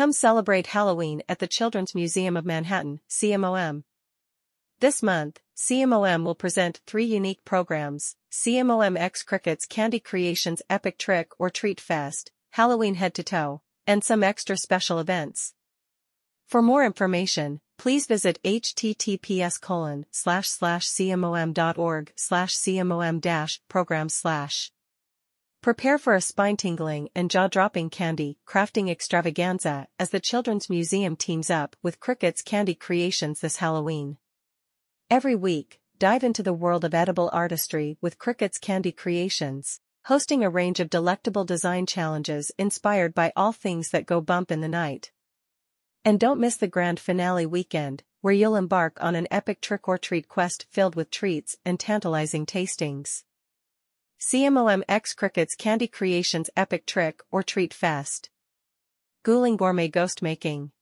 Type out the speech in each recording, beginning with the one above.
Come celebrate Halloween at the Children's Museum of Manhattan, CMOM. This month, CMOM will present three unique programs, CMOM X Cricket's Candy Creations Epic Trick or Treat Fest, Halloween Head to Toe, and some extra special events. For more information, please visit https colon slash slash cmom.org slash cmom dash program slash. Prepare for a spine-tingling and jaw-dropping candy crafting extravaganza as the Children's Museum teams up with Cricket's Candy Creations this Halloween. Every week, dive into the world of edible artistry with Cricket's Candy Creations, hosting a range of delectable design challenges inspired by all things that go bump in the night. And don't miss the grand finale weekend, where you'll embark on an epic trick-or-treat quest filled with treats and tantalizing tastings. CMOM X Cricket's Candy Creations Epic Trick or Treat Fest. Ghouling Gourmet Ghost Making.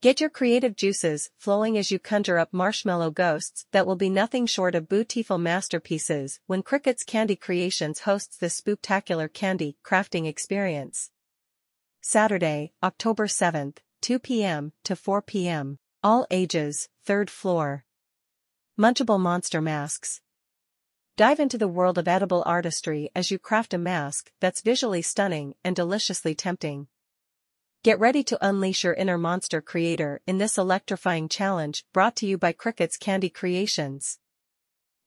Get your creative juices flowing as you conjure up marshmallow ghosts that will be nothing short of beautiful masterpieces when Cricket's Candy Creations hosts this spooktacular candy crafting experience. Saturday, October 7th, 2 p.m. to 4 p.m. All ages, third floor. Munchable Monster Masks. Dive into the world of edible artistry as you craft a mask that's visually stunning and deliciously tempting. Get ready to unleash your inner monster creator in this electrifying challenge brought to you by Cricket's Candy Creations.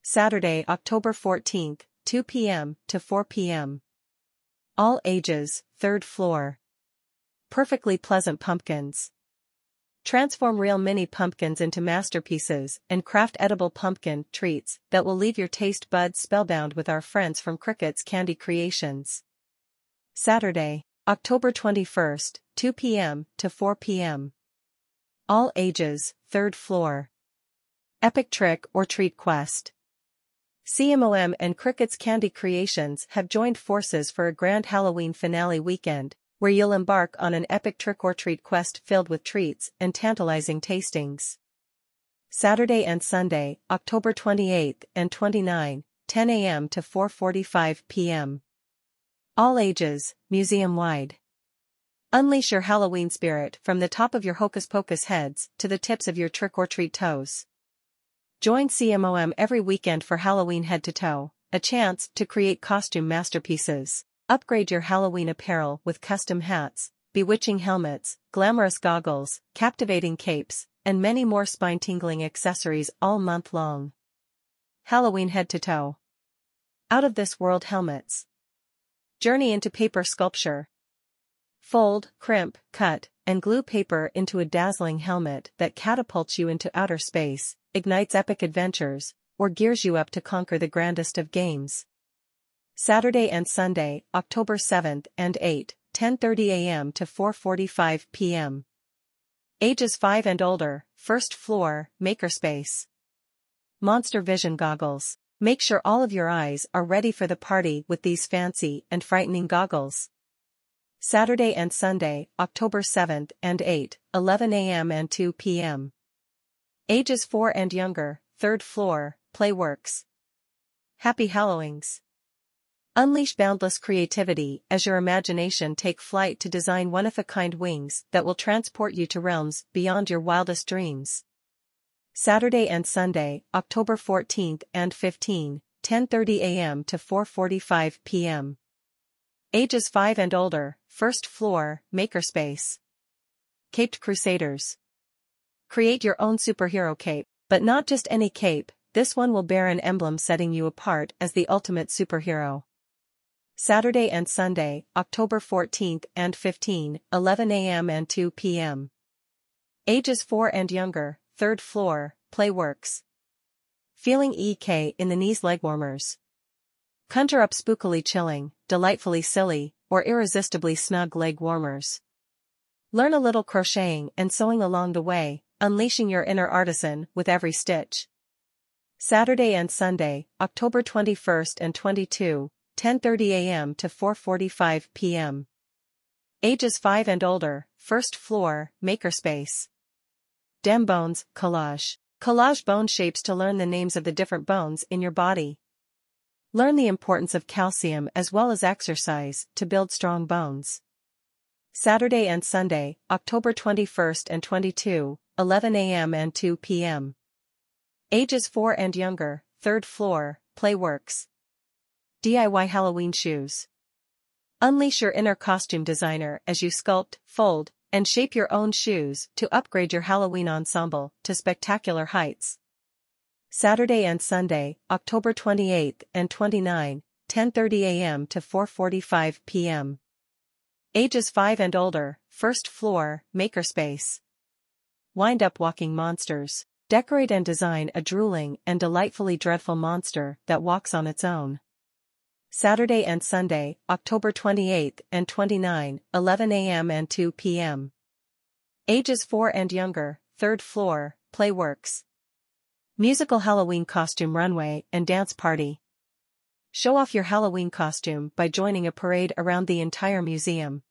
Saturday, October 14th, 2 p.m. to 4 p.m. All ages, third floor. Perfectly pleasant pumpkins. Transform real mini pumpkins into masterpieces and craft edible pumpkin treats that will leave your taste buds spellbound with our friends from Cricket's Candy Creations. Saturday, October 21st, 2 p.m. to 4 p.m. All ages, third floor. Epic Trick or Treat Quest. CMOM and Cricket's Candy Creations have joined forces for a grand Halloween finale weekend, where you'll embark on an epic trick-or-treat quest filled with treats and tantalizing tastings. Saturday and Sunday, October 28 and 29, 10 a.m. to 4.45 p.m. All ages, museum-wide. Unleash your Halloween spirit from the top of your hocus pocus heads to the tips of your trick-or-treat toes. Join CMOM every weekend for Halloween head to toe, a chance to create costume masterpieces. Upgrade your Halloween apparel with custom hats, bewitching helmets, glamorous goggles, captivating capes, and many more spine-tingling accessories all month long. Halloween head to toe. Out of this world helmets. Journey into paper sculpture. Fold, crimp, cut, and glue paper into a dazzling helmet that catapults you into outer space, ignites epic adventures, or gears you up to conquer the grandest of games. Saturday and Sunday, October 7th and 8, 10.30 a.m. to 4.45 p.m. Ages 5 and older, first floor, makerspace. Monster Vision Goggles. Make sure all of your eyes are ready for the party with these fancy and frightening goggles. Saturday and Sunday, October 7th and 8, 11 a.m. and 2 p.m. Ages 4 and younger, third floor, Playworks. Happy Hallowings. Unleash boundless creativity as your imagination take flight to design one-of-a-kind wings that will transport you to realms beyond your wildest dreams. Saturday and Sunday, October 14th and 15, 10.30 a.m. to 4.45 p.m. Ages 5 and older, first floor, makerspace. Caped Crusaders. Create your own superhero cape, but not just any cape, this one will bear an emblem setting you apart as the ultimate superhero. Saturday and Sunday, October 14th and 15, 11 a.m. and 2 p.m. Ages 4 and younger, third floor, Playworks. Feeling EK in the knees leg warmers. Conjure up spookily chilling, delightfully silly, or irresistibly snug leg warmers. Learn a little crocheting and sewing along the way, unleashing your inner artisan with every stitch. Saturday and Sunday, October 21st and 22, 10.30 a.m. to 4.45 p.m. Ages 5 and older, first floor, makerspace. Dem bones, collage. Collage bone shapes to learn the names of the different bones in your body. Learn the importance of calcium as well as exercise to build strong bones. Saturday and Sunday, October 21st and 22, 11 a.m. and 2 p.m. Ages 4 and younger, 3rd floor, Playworks. DIY Halloween shoes. Unleash your inner costume designer as you sculpt, fold, and shape your own shoes to upgrade your Halloween ensemble to spectacular heights. Saturday and Sunday, October 28 and 29, 10.30 a.m. to 4.45 p.m. Ages 5 and older, first floor, makerspace. Wind up walking monsters. Decorate and design a drooling and delightfully dreadful monster that walks on its own. Saturday and Sunday, October 28 and 29, 11 a.m. and 2 p.m. Ages 4 and younger, third floor, Playworks. Musical Halloween costume runway and dance party. Show off your Halloween costume by joining a parade around the entire museum.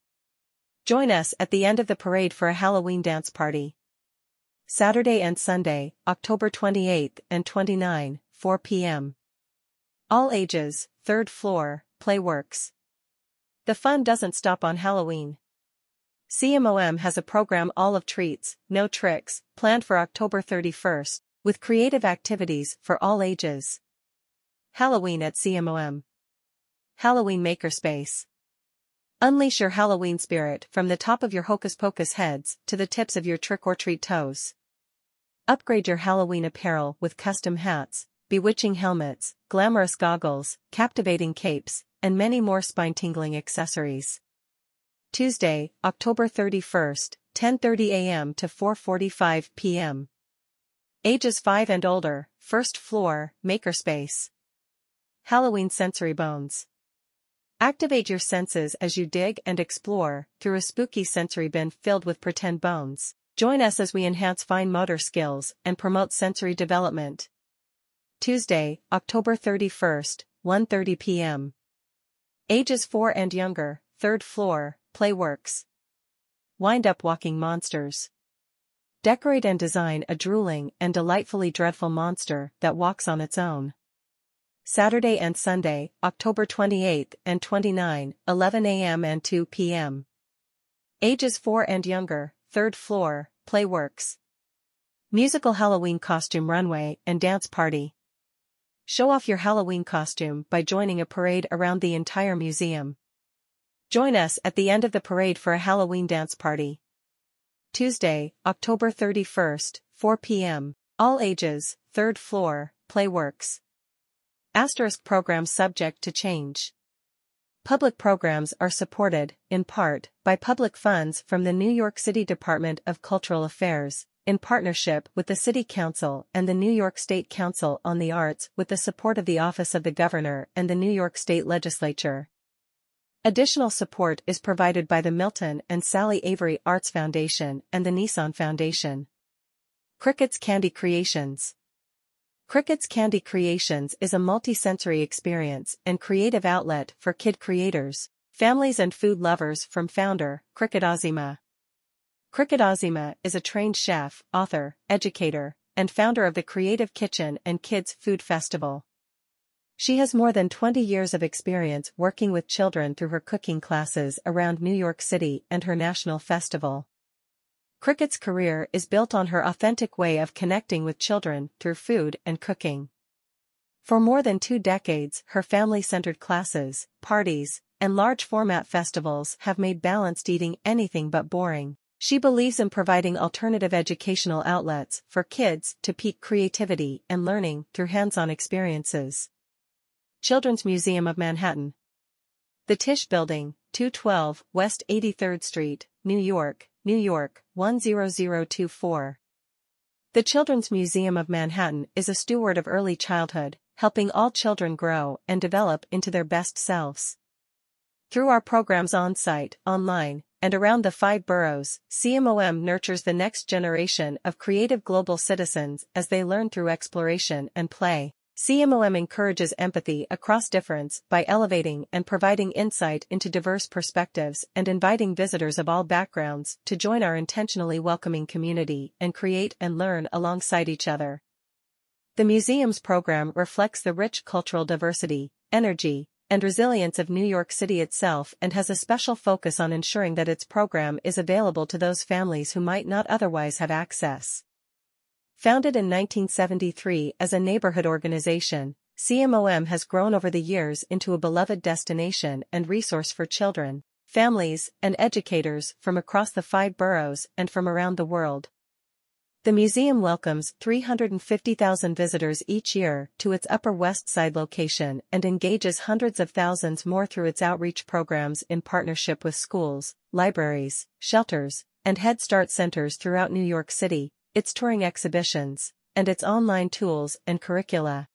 Join us at the end of the parade for a Halloween dance party. Saturday and Sunday, October 28 and 29, 4 p.m. All ages, third floor, Playworks. The fun doesn't stop on Halloween. CMOM has a program all of treats, no tricks, planned for October 31st, with creative activities for all ages. Halloween at CMOM. Halloween Makerspace. Unleash your Halloween spirit from the top of your hocus pocus heads to the tips of your trick or treat toes. Upgrade your Halloween apparel with custom hats, bewitching helmets, glamorous goggles, captivating capes, and many more spine-tingling accessories. Tuesday, October 31st, 10.30 a.m. to 4.45 p.m. Ages 5 and older, first floor, makerspace. Halloween Sensory Bones. Activate your senses as you dig and explore through a spooky sensory bin filled with pretend bones. Join us as we enhance fine motor skills and promote sensory development. Tuesday, October 31st, 1.30 p.m. Ages 4 and younger, 3rd floor, Playworks. Wind up walking monsters. Decorate and design a drooling and delightfully dreadful monster that walks on its own. Saturday and Sunday, October 28 and 29, 11 a.m. and 2 p.m. Ages 4 and younger, 3rd floor, Playworks. Musical Halloween costume runway and dance party. Show off your Halloween costume by joining a parade around the entire museum. Join us at the end of the parade for a Halloween dance party. Tuesday, October 31st, 4 p.m., all ages, 3rd floor, Playworks. Asterisk programs subject to change. Public programs are supported, in part, by public funds from the New York City Department of Cultural Affairs, in partnership with the City Council and the New York State Council on the Arts with the support of the Office of the Governor and the New York State Legislature. Additional support is provided by the Milton and Sally Avery Arts Foundation and the Nissan Foundation. Cricket's Candy Creations Cricket's Candy Creations is a multi-sensory experience and creative outlet for kid creators, families and food lovers from founder, Cricket Azima. Cricket Azima is a trained chef, author, educator, and founder of the Creative Kitchen and Kids Food Festival. She has more than 20 years of experience working with children through her cooking classes around New York City and her national festival. Cricket's career is built on her authentic way of connecting with children through food and cooking. For more than two decades, her family-centered classes, parties, and large-format festivals have made balanced eating anything but boring. She believes in providing alternative educational outlets for kids to peak creativity and learning through hands-on experiences. Children's Museum of Manhattan The Tisch Building, 212 West 83rd Street, New York, New York, 10024. The Children's Museum of Manhattan is a steward of early childhood, helping all children grow and develop into their best selves. Through our programs on-site, online, and around the five boroughs, CMOM nurtures the next generation of creative global citizens as they learn through exploration and play. CMOM encourages empathy across difference by elevating and providing insight into diverse perspectives and inviting visitors of all backgrounds to join our intentionally welcoming community and create and learn alongside each other. The museum's program reflects the rich cultural diversity, energy, and resilience of New York City itself and has a special focus on ensuring that its program is available to those families who might not otherwise have access. Founded in 1973 as a neighborhood organization, CMOM has grown over the years into a beloved destination and resource for children, families, and educators from across the five boroughs and from around the world. The museum welcomes 350,000 visitors each year to its Upper West Side location and engages hundreds of thousands more through its outreach programs in partnership with schools, libraries, shelters, and Head Start centers throughout New York City, its touring exhibitions, and its online tools and curricula.